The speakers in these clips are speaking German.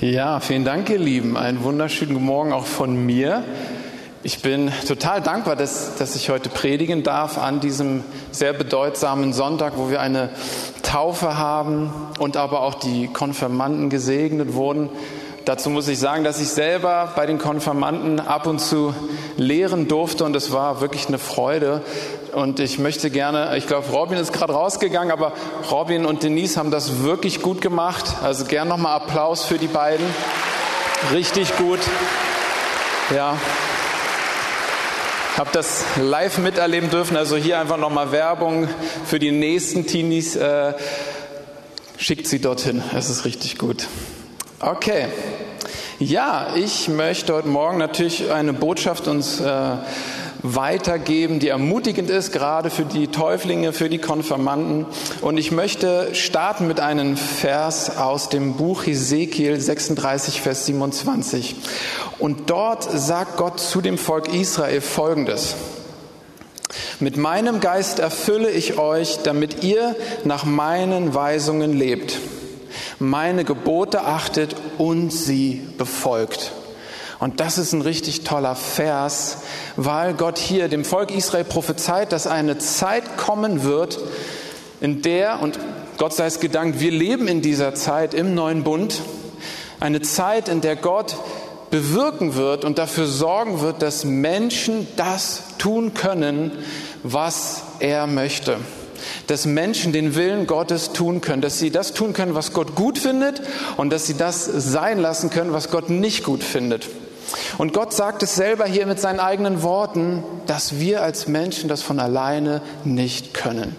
Ja, vielen Dank, ihr Lieben. Einen wunderschönen guten Morgen auch von mir. Ich bin total dankbar, dass, dass ich heute predigen darf an diesem sehr bedeutsamen Sonntag, wo wir eine Taufe haben und aber auch die Konfirmanden gesegnet wurden. Dazu muss ich sagen, dass ich selber bei den Konfirmanden ab und zu lehren durfte und es war wirklich eine Freude. Und ich möchte gerne, ich glaube, Robin ist gerade rausgegangen, aber Robin und Denise haben das wirklich gut gemacht. Also gern nochmal Applaus für die beiden. Richtig gut. Ja. Habe das live miterleben dürfen. Also hier einfach nochmal Werbung für die nächsten Teenies. Äh, schickt sie dorthin. Es ist richtig gut. Okay. Ja, ich möchte heute Morgen natürlich eine Botschaft uns äh, weitergeben, die ermutigend ist, gerade für die Täuflinge, für die Konfirmanden. Und ich möchte starten mit einem Vers aus dem Buch Hesekiel 36, Vers 27. Und dort sagt Gott zu dem Volk Israel Folgendes. Mit meinem Geist erfülle ich euch, damit ihr nach meinen Weisungen lebt, meine Gebote achtet und sie befolgt. Und das ist ein richtig toller Vers, weil Gott hier dem Volk Israel prophezeit, dass eine Zeit kommen wird, in der, und Gott sei es gedankt, wir leben in dieser Zeit im neuen Bund, eine Zeit, in der Gott bewirken wird und dafür sorgen wird, dass Menschen das tun können, was er möchte. Dass Menschen den Willen Gottes tun können, dass sie das tun können, was Gott gut findet und dass sie das sein lassen können, was Gott nicht gut findet. Und Gott sagt es selber hier mit seinen eigenen Worten, dass wir als Menschen das von alleine nicht können.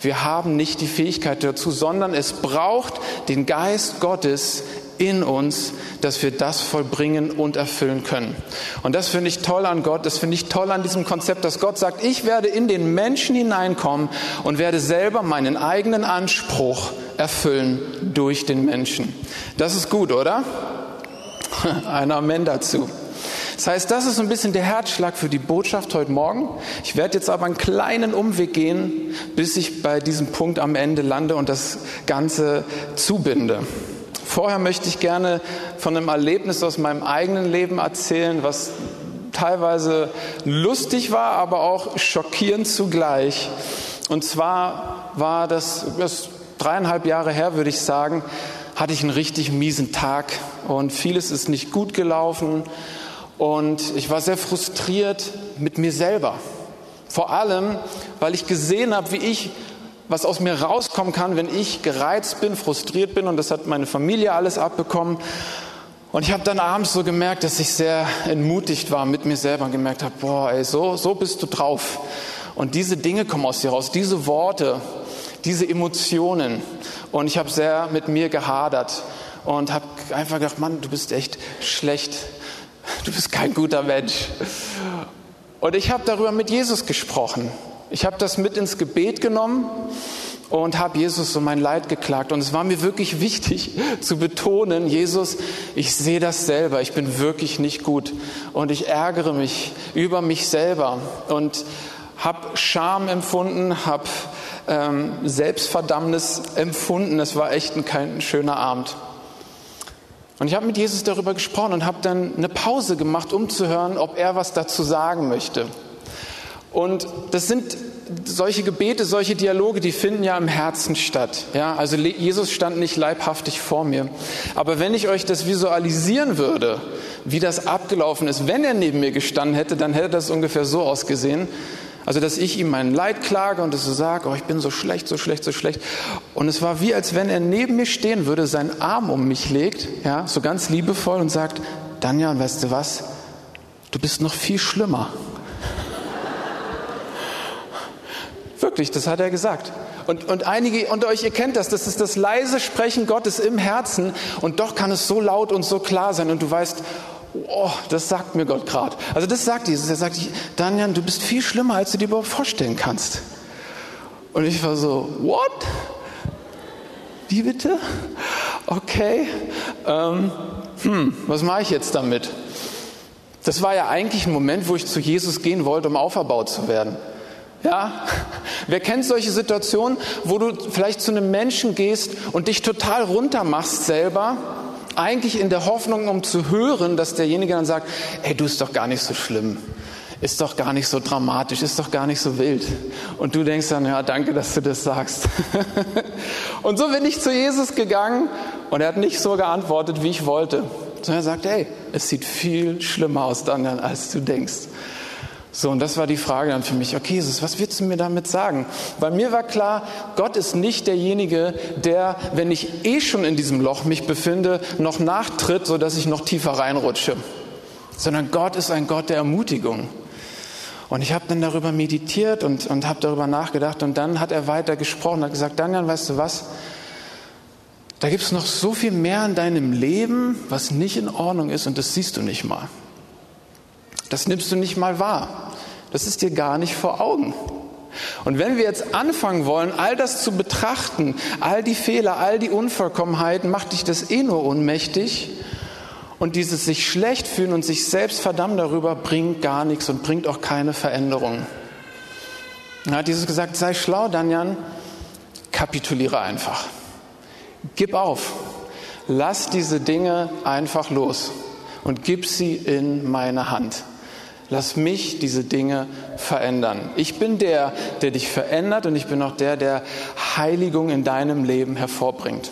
Wir haben nicht die Fähigkeit dazu, sondern es braucht den Geist Gottes in uns, dass wir das vollbringen und erfüllen können. Und das finde ich toll an Gott, das finde ich toll an diesem Konzept, dass Gott sagt, ich werde in den Menschen hineinkommen und werde selber meinen eigenen Anspruch erfüllen durch den Menschen. Das ist gut, oder? Ein Amen dazu. Das heißt, das ist ein bisschen der Herzschlag für die Botschaft heute Morgen. Ich werde jetzt aber einen kleinen Umweg gehen, bis ich bei diesem Punkt am Ende lande und das Ganze zubinde. Vorher möchte ich gerne von einem Erlebnis aus meinem eigenen Leben erzählen, was teilweise lustig war, aber auch schockierend zugleich. Und zwar war das, das dreieinhalb Jahre her, würde ich sagen, hatte ich einen richtig miesen Tag und vieles ist nicht gut gelaufen und ich war sehr frustriert mit mir selber. Vor allem, weil ich gesehen habe, wie ich, was aus mir rauskommen kann, wenn ich gereizt bin, frustriert bin und das hat meine Familie alles abbekommen. Und ich habe dann abends so gemerkt, dass ich sehr entmutigt war mit mir selber und gemerkt habe, boah, ey, so, so bist du drauf. Und diese Dinge kommen aus dir raus, diese Worte, diese Emotionen. Und ich habe sehr mit mir gehadert und habe einfach gedacht, Mann, du bist echt schlecht. Du bist kein guter Mensch. Und ich habe darüber mit Jesus gesprochen. Ich habe das mit ins Gebet genommen und habe Jesus so mein Leid geklagt. Und es war mir wirklich wichtig zu betonen, Jesus, ich sehe das selber, ich bin wirklich nicht gut und ich ärgere mich über mich selber und habe Scham empfunden, habe ähm, Selbstverdammnis empfunden. Es war echt ein, kein schöner Abend. Und ich habe mit Jesus darüber gesprochen und habe dann eine Pause gemacht, um zu hören, ob er was dazu sagen möchte. Und das sind solche Gebete, solche Dialoge, die finden ja im Herzen statt. Ja, also Jesus stand nicht leibhaftig vor mir. Aber wenn ich euch das visualisieren würde, wie das abgelaufen ist, wenn er neben mir gestanden hätte, dann hätte das ungefähr so ausgesehen. Also, dass ich ihm mein Leid klage und es so sage, oh, ich bin so schlecht, so schlecht, so schlecht. Und es war wie, als wenn er neben mir stehen würde, seinen Arm um mich legt, ja, so ganz liebevoll und sagt, Daniel, weißt du was? Du bist noch viel schlimmer. Wirklich, das hat er gesagt. Und, und einige unter euch, ihr kennt das, das ist das leise Sprechen Gottes im Herzen und doch kann es so laut und so klar sein und du weißt, oh, das sagt mir Gott gerade. Also das sagt Jesus. Er sagt, Daniel, du bist viel schlimmer, als du dir überhaupt vorstellen kannst. Und ich war so, what? Wie bitte? Okay. Ähm, hm, was mache ich jetzt damit? Das war ja eigentlich ein Moment, wo ich zu Jesus gehen wollte, um auferbaut zu werden. Ja? Wer kennt solche Situationen, wo du vielleicht zu einem Menschen gehst und dich total runtermachst selber Eigentlich in der Hoffnung, um zu hören, dass derjenige dann sagt, hey, du ist doch gar nicht so schlimm. Ist doch gar nicht so dramatisch, ist doch gar nicht so wild. Und du denkst dann, ja, danke, dass du das sagst. und so bin ich zu Jesus gegangen und er hat nicht so geantwortet, wie ich wollte. Sondern er sagt, hey, es sieht viel schlimmer aus, Daniel, als du denkst. So, und das war die Frage dann für mich, okay, Jesus, was willst du mir damit sagen? Weil mir war klar, Gott ist nicht derjenige, der, wenn ich eh schon in diesem Loch mich befinde, noch nachtritt, sodass ich noch tiefer reinrutsche. Sondern Gott ist ein Gott der Ermutigung. Und ich habe dann darüber meditiert und, und habe darüber nachgedacht und dann hat er weiter gesprochen, hat gesagt, Daniel, weißt du was? Da gibt es noch so viel mehr in deinem Leben, was nicht in Ordnung ist und das siehst du nicht mal. Das nimmst du nicht mal wahr. Das ist dir gar nicht vor Augen. Und wenn wir jetzt anfangen wollen, all das zu betrachten, all die Fehler, all die Unvollkommenheiten, macht dich das eh nur ohnmächtig. Und dieses sich schlecht fühlen und sich selbst verdammen darüber bringt gar nichts und bringt auch keine Veränderung. Dann hat Jesus gesagt, sei schlau, Danjan, kapituliere einfach. Gib auf. Lass diese Dinge einfach los und gib sie in meine Hand. Lass mich diese Dinge verändern. Ich bin der, der dich verändert und ich bin auch der, der Heiligung in deinem Leben hervorbringt.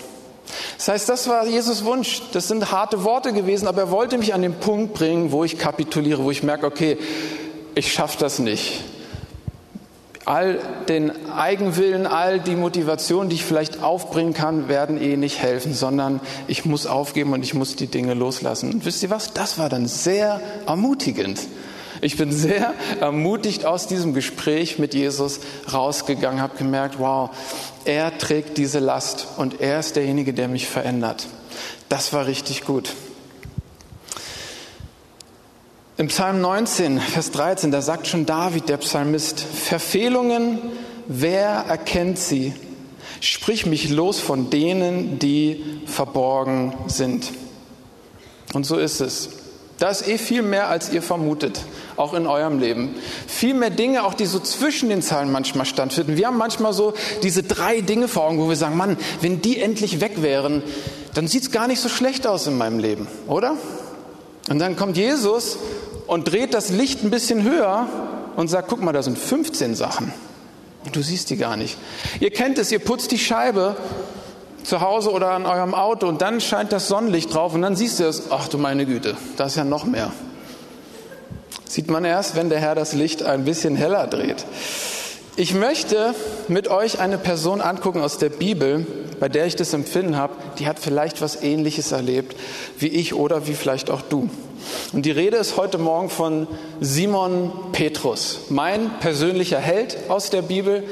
Das heißt, das war Jesus Wunsch. Das sind harte Worte gewesen, aber er wollte mich an den Punkt bringen, wo ich kapituliere, wo ich merke, okay, ich schaffe das nicht. All den Eigenwillen, all die Motivation, die ich vielleicht aufbringen kann, werden eh nicht helfen, sondern ich muss aufgeben und ich muss die Dinge loslassen. Und wisst ihr was? Das war dann sehr ermutigend. Ich bin sehr ermutigt aus diesem Gespräch mit Jesus rausgegangen, habe gemerkt, wow, er trägt diese Last und er ist derjenige, der mich verändert. Das war richtig gut. Im Psalm 19, Vers 13, da sagt schon David, der Psalmist, Verfehlungen, wer erkennt sie? Sprich mich los von denen, die verborgen sind. Und so ist es. Da ist eh viel mehr, als ihr vermutet, auch in eurem Leben. Viel mehr Dinge, auch die so zwischen den Zahlen manchmal stattfinden. Wir haben manchmal so diese drei Dinge vor Augen, wo wir sagen, Mann, wenn die endlich weg wären, dann sieht es gar nicht so schlecht aus in meinem Leben, oder? Und dann kommt Jesus und dreht das Licht ein bisschen höher und sagt, guck mal, da sind 15 Sachen. Und du siehst die gar nicht. Ihr kennt es, ihr putzt die Scheibe zu Hause oder an eurem Auto und dann scheint das Sonnenlicht drauf und dann siehst du es, ach du meine Güte, da ist ja noch mehr. Sieht man erst, wenn der Herr das Licht ein bisschen heller dreht. Ich möchte mit euch eine Person angucken aus der Bibel, bei der ich das Empfinden habe, die hat vielleicht was Ähnliches erlebt wie ich oder wie vielleicht auch du. Und die Rede ist heute Morgen von Simon Petrus, mein persönlicher Held aus der Bibel,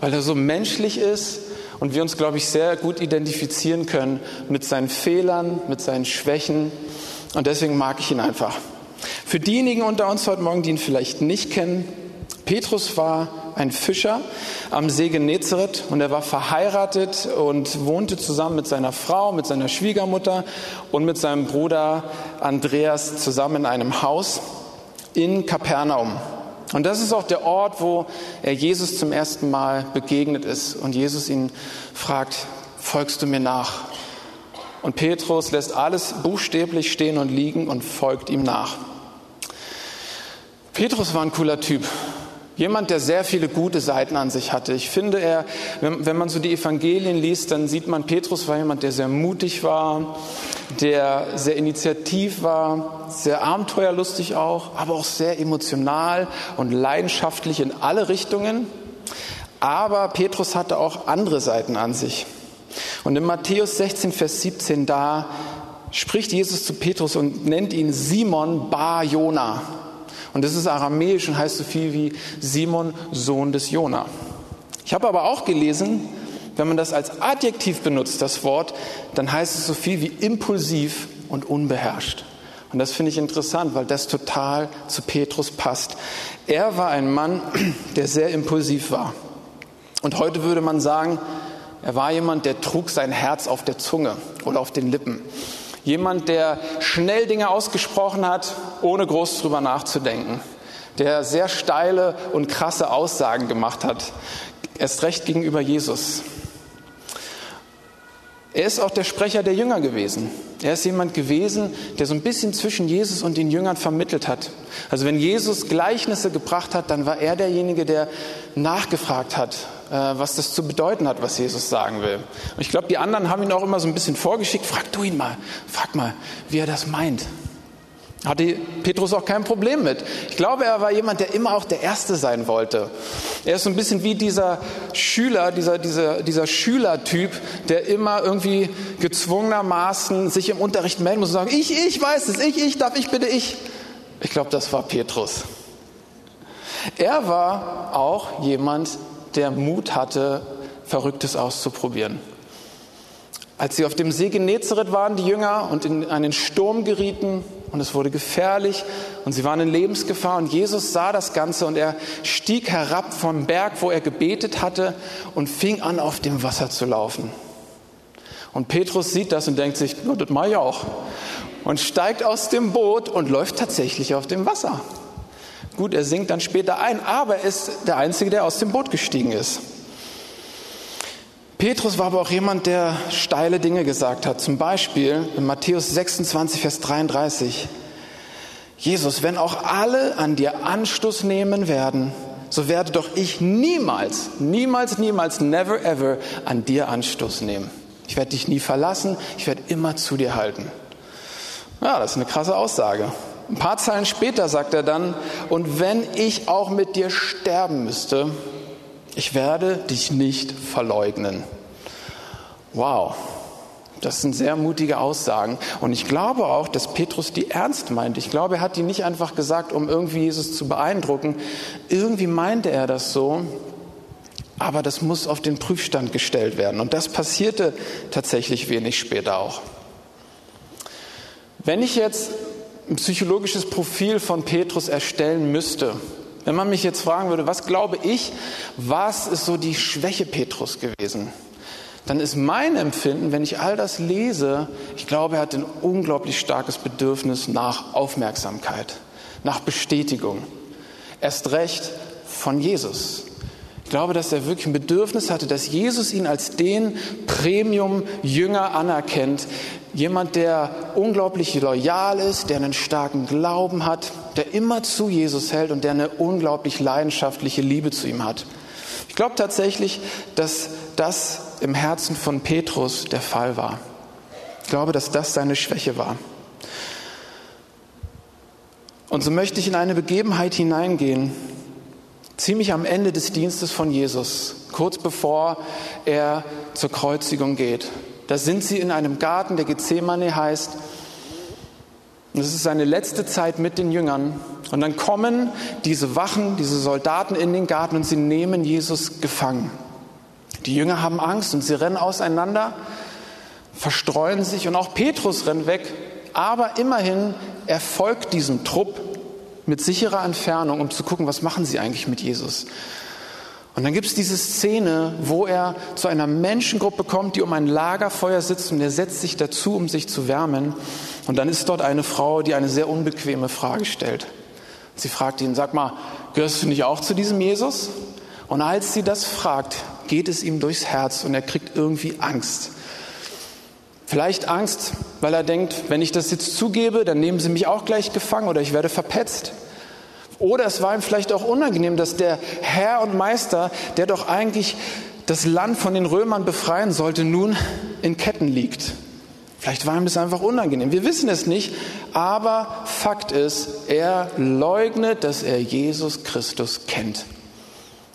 weil er so menschlich ist, und wir uns, glaube ich, sehr gut identifizieren können mit seinen Fehlern, mit seinen Schwächen. Und deswegen mag ich ihn einfach. Für diejenigen unter uns heute Morgen, die ihn vielleicht nicht kennen, Petrus war ein Fischer am See Genezareth und er war verheiratet und wohnte zusammen mit seiner Frau, mit seiner Schwiegermutter und mit seinem Bruder Andreas zusammen in einem Haus in Kapernaum. Und das ist auch der Ort, wo er Jesus zum ersten Mal begegnet ist und Jesus ihn fragt, folgst du mir nach? Und Petrus lässt alles buchstäblich stehen und liegen und folgt ihm nach. Petrus war ein cooler Typ. Jemand, der sehr viele gute Seiten an sich hatte. Ich finde, er, wenn, wenn man so die Evangelien liest, dann sieht man, Petrus war jemand, der sehr mutig war, der sehr initiativ war, sehr abenteuerlustig auch, aber auch sehr emotional und leidenschaftlich in alle Richtungen. Aber Petrus hatte auch andere Seiten an sich. Und in Matthäus 16, Vers 17, da spricht Jesus zu Petrus und nennt ihn Simon Bar Jona. Und das ist aramäisch und heißt so viel wie Simon, Sohn des Jona. Ich habe aber auch gelesen, wenn man das als Adjektiv benutzt, das Wort, dann heißt es so viel wie impulsiv und unbeherrscht. Und das finde ich interessant, weil das total zu Petrus passt. Er war ein Mann, der sehr impulsiv war. Und heute würde man sagen, er war jemand, der trug sein Herz auf der Zunge oder auf den Lippen. Jemand, der schnell Dinge ausgesprochen hat, ohne groß drüber nachzudenken. Der sehr steile und krasse Aussagen gemacht hat. Erst recht gegenüber Jesus. Er ist auch der Sprecher der Jünger gewesen. Er ist jemand gewesen, der so ein bisschen zwischen Jesus und den Jüngern vermittelt hat. Also wenn Jesus Gleichnisse gebracht hat, dann war er derjenige, der nachgefragt hat, was das zu bedeuten hat, was Jesus sagen will. Und ich glaube, die anderen haben ihn auch immer so ein bisschen vorgeschickt. Frag du ihn mal, frag mal, wie er das meint. Hatte Petrus auch kein Problem mit. Ich glaube, er war jemand, der immer auch der Erste sein wollte. Er ist so ein bisschen wie dieser Schüler, dieser, dieser, dieser Schülertyp, der immer irgendwie gezwungenermaßen sich im Unterricht melden muss und sagen, ich, ich weiß es, ich, ich, darf ich, bitte ich. Ich glaube, das war Petrus. Er war auch jemand, der Mut hatte, Verrücktes auszuprobieren. Als sie auf dem See Genezareth waren, die Jünger, und in einen Sturm gerieten, und es wurde gefährlich und sie waren in Lebensgefahr und Jesus sah das Ganze und er stieg herab vom Berg, wo er gebetet hatte und fing an, auf dem Wasser zu laufen. Und Petrus sieht das und denkt sich, das mache ich auch. Und steigt aus dem Boot und läuft tatsächlich auf dem Wasser. Gut, er sinkt dann später ein, aber er ist der Einzige, der aus dem Boot gestiegen ist. Petrus war aber auch jemand, der steile Dinge gesagt hat. Zum Beispiel in Matthäus 26, Vers 33. Jesus, wenn auch alle an dir Anstoß nehmen werden, so werde doch ich niemals, niemals, niemals, never ever an dir Anstoß nehmen. Ich werde dich nie verlassen, ich werde immer zu dir halten. Ja, das ist eine krasse Aussage. Ein paar Zeilen später sagt er dann, und wenn ich auch mit dir sterben müsste, ich werde dich nicht verleugnen. Wow, das sind sehr mutige Aussagen. Und ich glaube auch, dass Petrus die ernst meint. Ich glaube, er hat die nicht einfach gesagt, um irgendwie Jesus zu beeindrucken. Irgendwie meinte er das so. Aber das muss auf den Prüfstand gestellt werden. Und das passierte tatsächlich wenig später auch. Wenn ich jetzt ein psychologisches Profil von Petrus erstellen müsste, wenn man mich jetzt fragen würde, was glaube ich, was ist so die Schwäche Petrus gewesen? Dann ist mein Empfinden, wenn ich all das lese, ich glaube, er hat ein unglaublich starkes Bedürfnis nach Aufmerksamkeit, nach Bestätigung. Erst recht von Jesus. Ich glaube, dass er wirklich ein Bedürfnis hatte, dass Jesus ihn als den Premium-Jünger anerkennt. Jemand, der unglaublich loyal ist, der einen starken Glauben hat, der immer zu Jesus hält und der eine unglaublich leidenschaftliche Liebe zu ihm hat. Ich glaube tatsächlich, dass das im Herzen von Petrus der Fall war. Ich glaube, dass das seine Schwäche war. Und so möchte ich in eine Begebenheit hineingehen, ziemlich am Ende des Dienstes von Jesus, kurz bevor er zur Kreuzigung geht. Da sind sie in einem Garten, der Gethsemane heißt. Und es ist seine letzte Zeit mit den Jüngern. Und dann kommen diese Wachen, diese Soldaten in den Garten und sie nehmen Jesus gefangen. Die Jünger haben Angst und sie rennen auseinander, verstreuen sich und auch Petrus rennt weg. Aber immerhin erfolgt diesem Trupp mit sicherer Entfernung, um zu gucken, was machen sie eigentlich mit Jesus. Und dann gibt es diese Szene, wo er zu einer Menschengruppe kommt, die um ein Lagerfeuer sitzt und er setzt sich dazu, um sich zu wärmen. Und dann ist dort eine Frau, die eine sehr unbequeme Frage stellt. Sie fragt ihn, sag mal, gehörst du nicht auch zu diesem Jesus? Und als sie das fragt, geht es ihm durchs Herz und er kriegt irgendwie Angst. Vielleicht Angst, weil er denkt, wenn ich das jetzt zugebe, dann nehmen sie mich auch gleich gefangen oder ich werde verpetzt. Oder es war ihm vielleicht auch unangenehm, dass der Herr und Meister, der doch eigentlich das Land von den Römern befreien sollte, nun in Ketten liegt. Vielleicht war ihm das einfach unangenehm. Wir wissen es nicht, aber Fakt ist, er leugnet, dass er Jesus Christus kennt.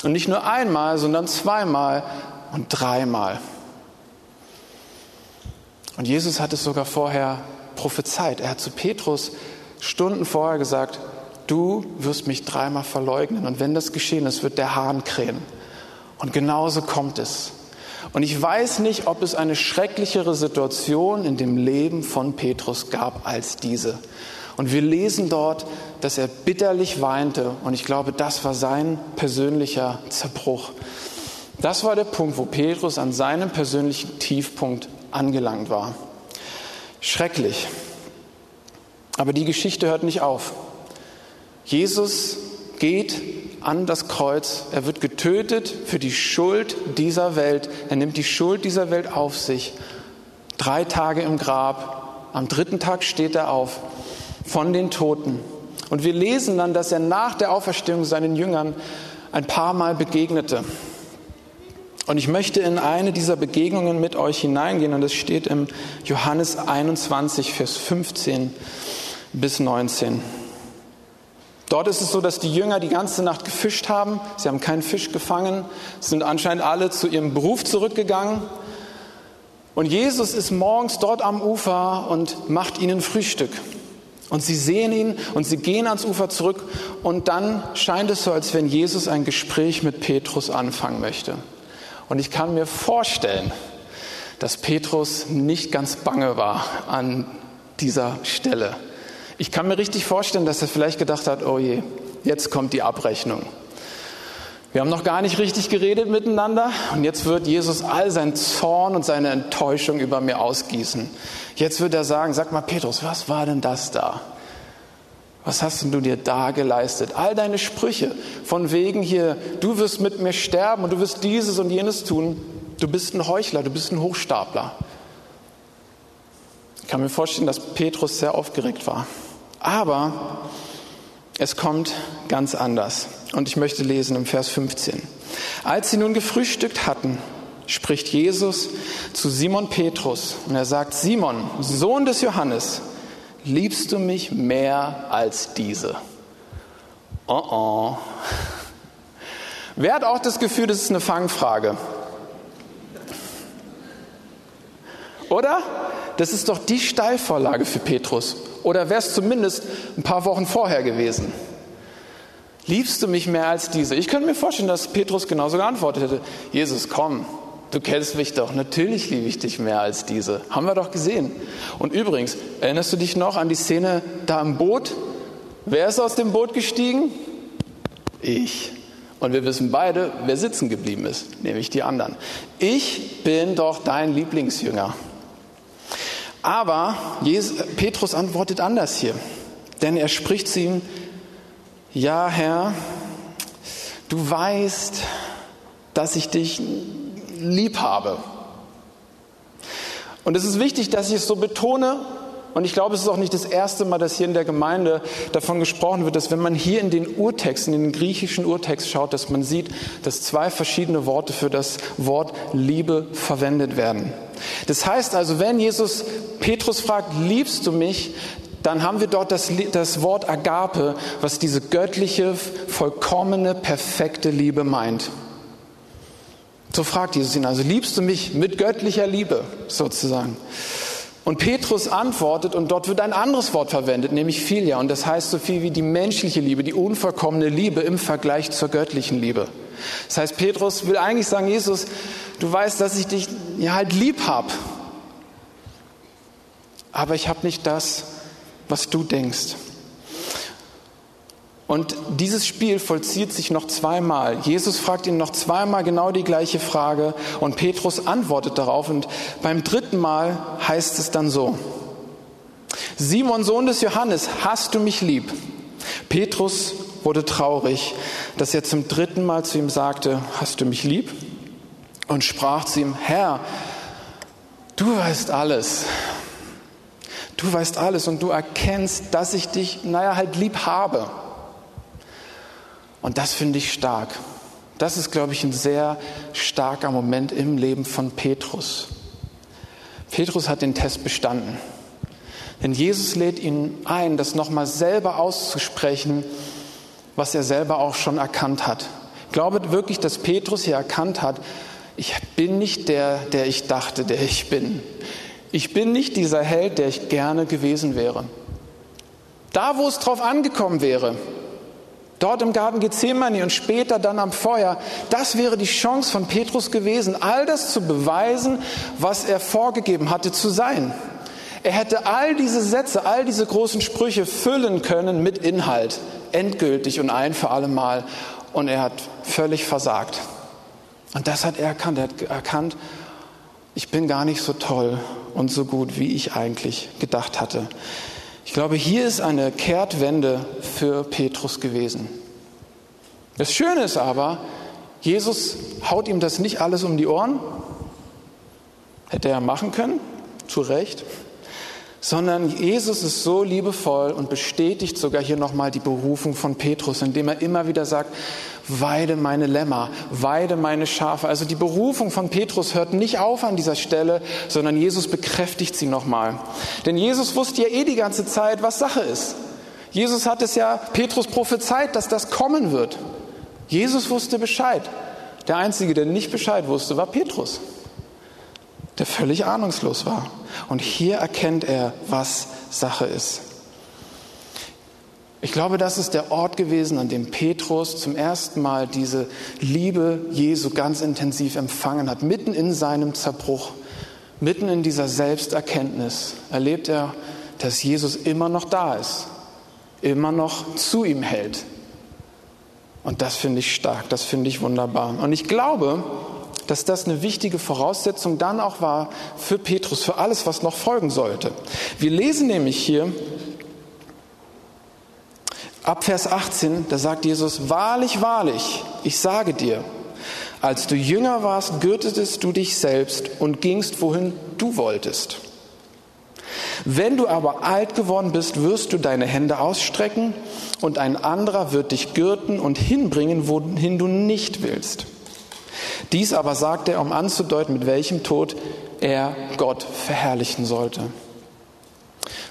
Und nicht nur einmal, sondern zweimal und dreimal. Und Jesus hat es sogar vorher prophezeit. Er hat zu Petrus Stunden vorher gesagt, du wirst mich dreimal verleugnen. Und wenn das geschehen ist, wird der Hahn krähen. Und genauso kommt es. Und ich weiß nicht, ob es eine schrecklichere Situation in dem Leben von Petrus gab als diese. Und wir lesen dort, dass er bitterlich weinte. Und ich glaube, das war sein persönlicher Zerbruch. Das war der Punkt, wo Petrus an seinem persönlichen Tiefpunkt angelangt war. Schrecklich. Aber die Geschichte hört nicht auf. Jesus geht an das Kreuz. Er wird getötet für die Schuld dieser Welt. Er nimmt die Schuld dieser Welt auf sich. Drei Tage im Grab. Am dritten Tag steht er auf von den Toten. Und wir lesen dann, dass er nach der Auferstehung seinen Jüngern ein paar Mal begegnete. Und ich möchte in eine dieser Begegnungen mit euch hineingehen und es steht im Johannes 21, Vers 15 bis 19. Dort ist es so, dass die Jünger die ganze Nacht gefischt haben. Sie haben keinen Fisch gefangen, sind anscheinend alle zu ihrem Beruf zurückgegangen. Und Jesus ist morgens dort am Ufer und macht ihnen Frühstück. Und sie sehen ihn und sie gehen ans Ufer zurück und dann scheint es so, als wenn Jesus ein Gespräch mit Petrus anfangen möchte. Und ich kann mir vorstellen, dass Petrus nicht ganz bange war an dieser Stelle. Ich kann mir richtig vorstellen, dass er vielleicht gedacht hat, oh je, jetzt kommt die Abrechnung. Wir haben noch gar nicht richtig geredet miteinander und jetzt wird Jesus all seinen Zorn und seine Enttäuschung über mir ausgießen. Jetzt wird er sagen, sag mal Petrus, was war denn das da? Was hast du dir da geleistet? All deine Sprüche von wegen hier, du wirst mit mir sterben und du wirst dieses und jenes tun. Du bist ein Heuchler, du bist ein Hochstapler. Ich kann mir vorstellen, dass Petrus sehr aufgeregt war. Aber es kommt ganz anders. Und ich möchte lesen im Vers 15. Als sie nun gefrühstückt hatten, spricht Jesus zu Simon Petrus und er sagt, Simon, Sohn des Johannes, liebst du mich mehr als diese? Oh oh. Wer hat auch das Gefühl, das ist eine Fangfrage? Oder? Das ist doch die Steilvorlage für Petrus. Oder wäre es zumindest ein paar Wochen vorher gewesen? Liebst du mich mehr als diese? Ich könnte mir vorstellen, dass Petrus genauso geantwortet hätte. Jesus, komm, du kennst mich doch. Natürlich liebe ich dich mehr als diese. Haben wir doch gesehen. Und übrigens, erinnerst du dich noch an die Szene da im Boot? Wer ist aus dem Boot gestiegen? Ich. Und wir wissen beide, wer sitzen geblieben ist, nämlich die anderen. Ich bin doch dein Lieblingsjünger. Aber Jesus, Petrus antwortet anders hier, denn er spricht zu ihm, ja Herr, du weißt, dass ich dich lieb habe. Und es ist wichtig, dass ich es so betone. Und ich glaube, es ist auch nicht das erste Mal, dass hier in der Gemeinde davon gesprochen wird, dass wenn man hier in den Urtext, in den griechischen Urtext schaut, dass man sieht, dass zwei verschiedene Worte für das Wort Liebe verwendet werden. Das heißt also, wenn Jesus Petrus fragt, liebst du mich, dann haben wir dort das, das Wort Agape, was diese göttliche, vollkommene, perfekte Liebe meint. So fragt Jesus ihn also, liebst du mich mit göttlicher Liebe sozusagen? Und Petrus antwortet und dort wird ein anderes Wort verwendet, nämlich Philia. Und das heißt so viel wie die menschliche Liebe, die unvollkommene Liebe im Vergleich zur göttlichen Liebe. Das heißt, Petrus will eigentlich sagen, Jesus, du weißt, dass ich dich ja halt lieb habe. Aber ich habe nicht das, was du denkst. Und dieses Spiel vollzieht sich noch zweimal. Jesus fragt ihn noch zweimal genau die gleiche Frage und Petrus antwortet darauf. Und beim dritten Mal heißt es dann so, Simon, Sohn des Johannes, hast du mich lieb? Petrus wurde traurig, dass er zum dritten Mal zu ihm sagte, hast du mich lieb? Und sprach zu ihm, Herr, du weißt alles. Du weißt alles und du erkennst, dass ich dich, naja, halt lieb habe. Und das finde ich stark. Das ist, glaube ich, ein sehr starker Moment im Leben von Petrus. Petrus hat den Test bestanden. Denn Jesus lädt ihn ein, das nochmal selber auszusprechen, was er selber auch schon erkannt hat. Ich glaube wirklich, dass Petrus hier erkannt hat, ich bin nicht der, der ich dachte, der ich bin. Ich bin nicht dieser Held, der ich gerne gewesen wäre. Da, wo es drauf angekommen wäre, dort im Garten Gethsemane und später dann am Feuer, das wäre die Chance von Petrus gewesen, all das zu beweisen, was er vorgegeben hatte zu sein. Er hätte all diese Sätze, all diese großen Sprüche füllen können mit Inhalt, endgültig und ein für alle Mal. Und er hat völlig versagt. Und das hat er erkannt. Er hat erkannt, ich bin gar nicht so toll und so gut, wie ich eigentlich gedacht hatte. Ich glaube, hier ist eine Kehrtwende für Petrus gewesen. Das Schöne ist aber, Jesus haut ihm das nicht alles um die Ohren. Hätte er machen können. zu Recht, sondern Jesus ist so liebevoll und bestätigt sogar hier nochmal die Berufung von Petrus, indem er immer wieder sagt, weide meine Lämmer, weide meine Schafe. Also die Berufung von Petrus hört nicht auf an dieser Stelle, sondern Jesus bekräftigt sie nochmal. Denn Jesus wusste ja eh die ganze Zeit, was Sache ist. Jesus hat es ja Petrus prophezeit, dass das kommen wird. Jesus wusste Bescheid. Der Einzige, der nicht Bescheid wusste, war Petrus, der völlig ahnungslos war. Und hier erkennt er, was Sache ist. Ich glaube, das ist der Ort gewesen, an dem Petrus zum ersten Mal diese Liebe Jesu ganz intensiv empfangen hat. Mitten in seinem Zerbruch, mitten in dieser Selbsterkenntnis erlebt er, dass Jesus immer noch da ist, immer noch zu ihm hält. Und das finde ich stark, das finde ich wunderbar. Und ich glaube, dass das eine wichtige Voraussetzung dann auch war für Petrus, für alles, was noch folgen sollte. Wir lesen nämlich hier ab Vers 18, da sagt Jesus, wahrlich, wahrlich, ich sage dir, als du jünger warst, gürtetest du dich selbst und gingst, wohin du wolltest. Wenn du aber alt geworden bist, wirst du deine Hände ausstrecken und ein anderer wird dich gürten und hinbringen, wohin du nicht willst. Dies aber sagt er, um anzudeuten, mit welchem Tod er Gott verherrlichen sollte.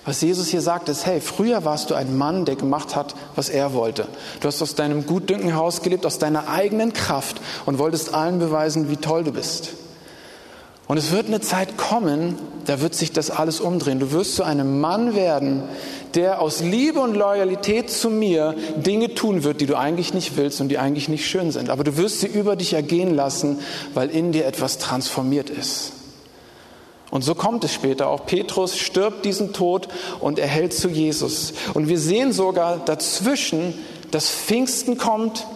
Was Jesus hier sagt, ist, hey, früher warst du ein Mann, der gemacht hat, was er wollte. Du hast aus deinem Gutdünken Haus gelebt, aus deiner eigenen Kraft und wolltest allen beweisen, wie toll du bist. Und es wird eine Zeit kommen, da wird sich das alles umdrehen. Du wirst zu einem Mann werden, der aus Liebe und Loyalität zu mir Dinge tun wird, die du eigentlich nicht willst und die eigentlich nicht schön sind. Aber du wirst sie über dich ergehen lassen, weil in dir etwas transformiert ist. Und so kommt es später. Auch Petrus stirbt diesen Tod und erhält zu Jesus. Und wir sehen sogar dazwischen, dass Pfingsten kommt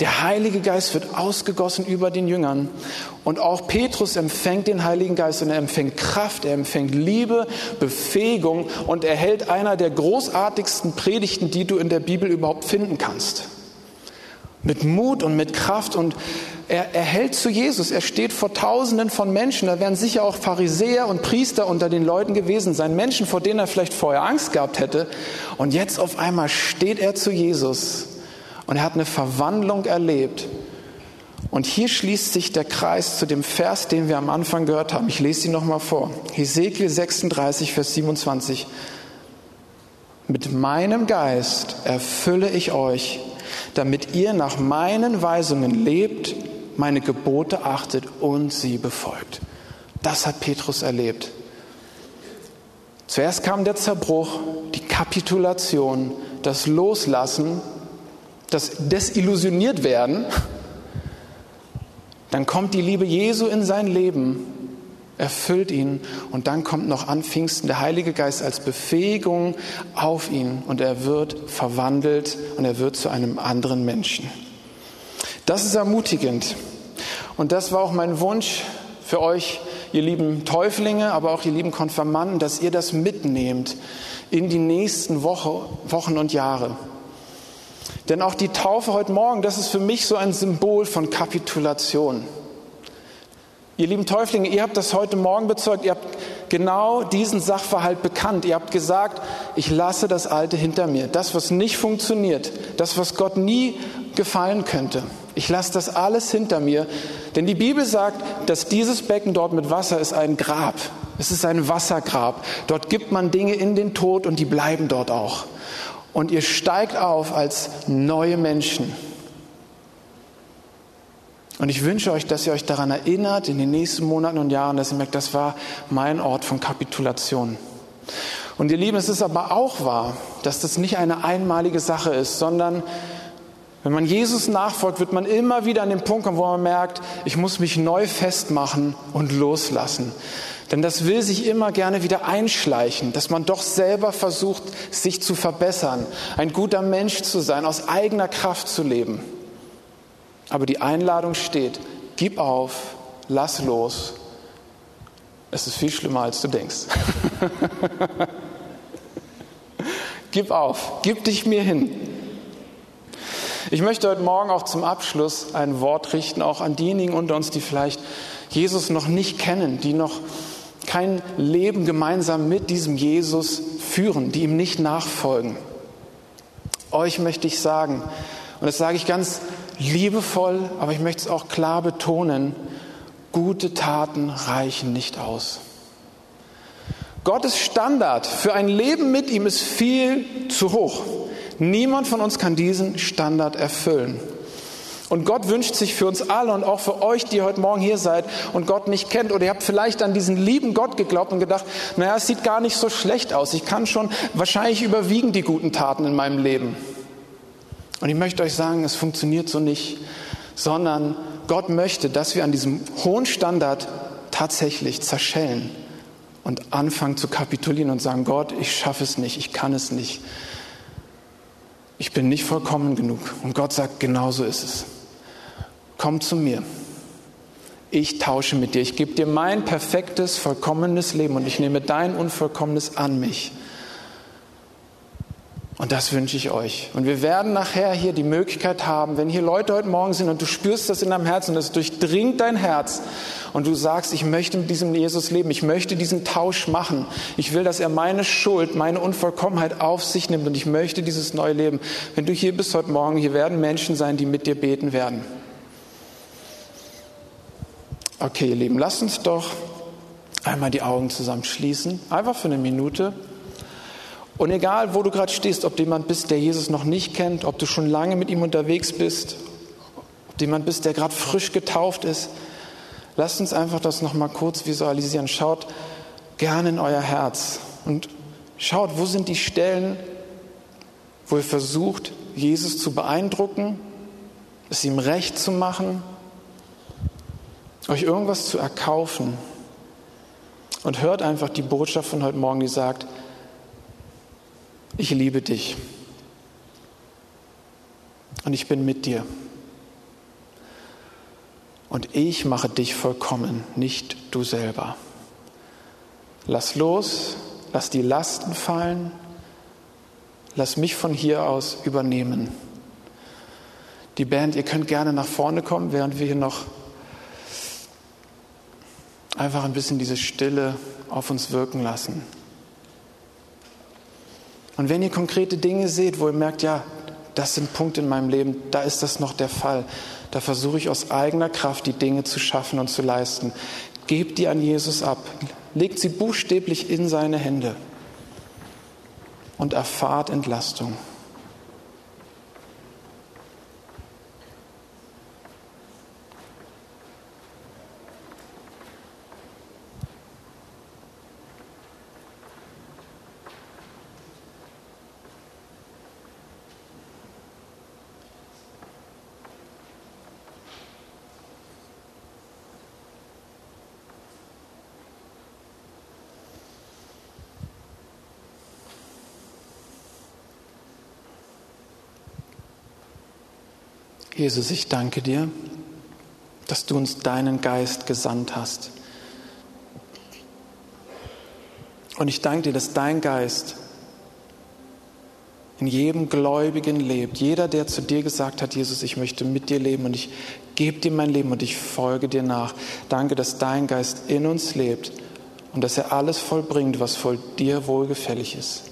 der Heilige Geist wird ausgegossen über den Jüngern. Und auch Petrus empfängt den Heiligen Geist und er empfängt Kraft, er empfängt Liebe, Befähigung und erhält einer der großartigsten Predigten, die du in der Bibel überhaupt finden kannst. Mit Mut und mit Kraft und er, er hält zu Jesus. Er steht vor Tausenden von Menschen. Da werden sicher auch Pharisäer und Priester unter den Leuten gewesen sein. Menschen, vor denen er vielleicht vorher Angst gehabt hätte. Und jetzt auf einmal steht er zu Jesus und er hat eine Verwandlung erlebt. Und hier schließt sich der Kreis zu dem Vers, den wir am Anfang gehört haben. Ich lese ihn nochmal vor. Hesekiel 36, Vers 27. Mit meinem Geist erfülle ich euch, damit ihr nach meinen Weisungen lebt, meine Gebote achtet und sie befolgt. Das hat Petrus erlebt. Zuerst kam der Zerbruch, die Kapitulation, das Loslassen das desillusioniert werden, dann kommt die Liebe Jesu in sein Leben, erfüllt ihn und dann kommt noch an Pfingsten der Heilige Geist als Befähigung auf ihn und er wird verwandelt und er wird zu einem anderen Menschen. Das ist ermutigend und das war auch mein Wunsch für euch, ihr lieben Täuflinge, aber auch ihr lieben Konfirmanden, dass ihr das mitnehmt in die nächsten Woche, Wochen und Jahre. Denn auch die Taufe heute Morgen, das ist für mich so ein Symbol von Kapitulation. Ihr lieben Täuflinge, ihr habt das heute Morgen bezeugt, ihr habt genau diesen Sachverhalt bekannt. Ihr habt gesagt, ich lasse das Alte hinter mir. Das, was nicht funktioniert, das, was Gott nie gefallen könnte. Ich lasse das alles hinter mir. Denn die Bibel sagt, dass dieses Becken dort mit Wasser ist ein Grab. Es ist ein Wassergrab. Dort gibt man Dinge in den Tod und die bleiben dort auch und ihr steigt auf als neue Menschen. Und ich wünsche euch, dass ihr euch daran erinnert in den nächsten Monaten und Jahren, dass ihr merkt, das war mein Ort von Kapitulation. Und ihr Lieben, es ist aber auch wahr, dass das nicht eine einmalige Sache ist, sondern wenn man Jesus nachfolgt, wird man immer wieder an den Punkt kommen, wo man merkt, ich muss mich neu festmachen und loslassen. Denn das will sich immer gerne wieder einschleichen, dass man doch selber versucht, sich zu verbessern, ein guter Mensch zu sein, aus eigener Kraft zu leben. Aber die Einladung steht, gib auf, lass los. Es ist viel schlimmer, als du denkst. gib auf, gib dich mir hin. Ich möchte heute Morgen auch zum Abschluss ein Wort richten, auch an diejenigen unter uns, die vielleicht Jesus noch nicht kennen, die noch kein Leben gemeinsam mit diesem Jesus führen, die ihm nicht nachfolgen. Euch möchte ich sagen, und das sage ich ganz liebevoll, aber ich möchte es auch klar betonen, gute Taten reichen nicht aus. Gottes Standard für ein Leben mit ihm ist viel zu hoch. Niemand von uns kann diesen Standard erfüllen. Und Gott wünscht sich für uns alle und auch für euch, die heute Morgen hier seid und Gott nicht kennt oder ihr habt vielleicht an diesen lieben Gott geglaubt und gedacht, naja, es sieht gar nicht so schlecht aus. Ich kann schon, wahrscheinlich überwiegen die guten Taten in meinem Leben. Und ich möchte euch sagen, es funktioniert so nicht, sondern Gott möchte, dass wir an diesem hohen Standard tatsächlich zerschellen und anfangen zu kapitulieren und sagen, Gott, ich schaffe es nicht, ich kann es nicht. Ich bin nicht vollkommen genug. Und Gott sagt, genau so ist es. Komm zu mir. Ich tausche mit dir. Ich gebe dir mein perfektes, vollkommenes Leben und ich nehme dein Unvollkommenes an mich. Und das wünsche ich euch. Und wir werden nachher hier die Möglichkeit haben, wenn hier Leute heute Morgen sind und du spürst das in deinem Herzen und es durchdringt dein Herz und du sagst, ich möchte mit diesem Jesus leben, ich möchte diesen Tausch machen. Ich will, dass er meine Schuld, meine Unvollkommenheit auf sich nimmt und ich möchte dieses neue Leben. Wenn du hier bist heute Morgen, hier werden Menschen sein, die mit dir beten werden. Okay, ihr Lieben, lasst uns doch einmal die Augen zusammen schließen, einfach für eine Minute. Und egal, wo du gerade stehst, ob du jemand bist, der Jesus noch nicht kennt, ob du schon lange mit ihm unterwegs bist, ob du jemand bist, der gerade frisch getauft ist, lasst uns einfach das nochmal kurz visualisieren. Schaut gerne in euer Herz und schaut, wo sind die Stellen, wo ihr versucht, Jesus zu beeindrucken, es ihm recht zu machen, euch irgendwas zu erkaufen. Und hört einfach die Botschaft von heute Morgen, die sagt, ich liebe dich und ich bin mit dir. Und ich mache dich vollkommen, nicht du selber. Lass los, lass die Lasten fallen, lass mich von hier aus übernehmen. Die Band, ihr könnt gerne nach vorne kommen, während wir hier noch einfach ein bisschen diese Stille auf uns wirken lassen. Und wenn ihr konkrete Dinge seht, wo ihr merkt, ja, das sind Punkte in meinem Leben, da ist das noch der Fall, da versuche ich aus eigener Kraft die Dinge zu schaffen und zu leisten. Gebt die an Jesus ab, legt sie buchstäblich in seine Hände und erfahrt Entlastung. Jesus, ich danke dir, dass du uns deinen Geist gesandt hast. Und ich danke dir, dass dein Geist in jedem Gläubigen lebt. Jeder, der zu dir gesagt hat, Jesus, ich möchte mit dir leben und ich gebe dir mein Leben und ich folge dir nach. Danke, dass dein Geist in uns lebt und dass er alles vollbringt, was voll dir wohlgefällig ist.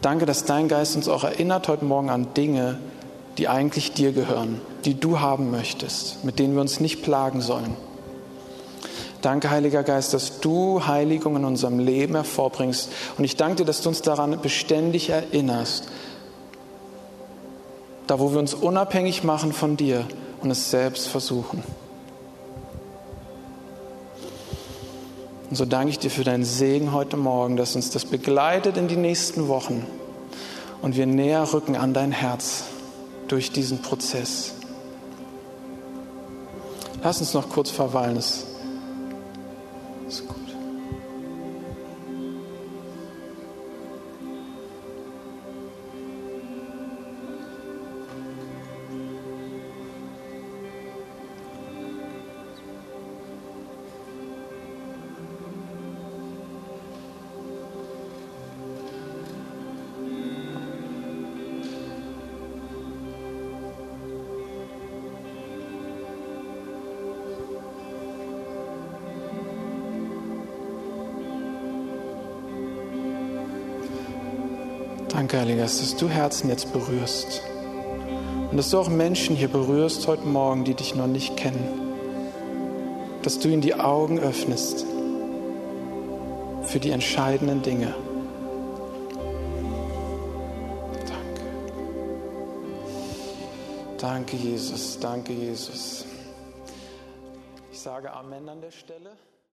Danke, dass dein Geist uns auch erinnert heute Morgen an Dinge, die eigentlich dir gehören, die du haben möchtest, mit denen wir uns nicht plagen sollen. Danke, Heiliger Geist, dass du Heiligung in unserem Leben hervorbringst. Und ich danke dir, dass du uns daran beständig erinnerst, da wo wir uns unabhängig machen von dir und es selbst versuchen. Und so danke ich dir für deinen Segen heute Morgen, dass uns das begleitet in die nächsten Wochen und wir näher rücken an dein Herz durch diesen Prozess. Lass uns noch kurz verweilen. Danke, Heiliger Geist, dass du Herzen jetzt berührst. Und dass du auch Menschen hier berührst heute Morgen, die dich noch nicht kennen. Dass du ihnen die Augen öffnest für die entscheidenden Dinge. Danke. Danke, Jesus. Danke, Jesus. Ich sage Amen an der Stelle.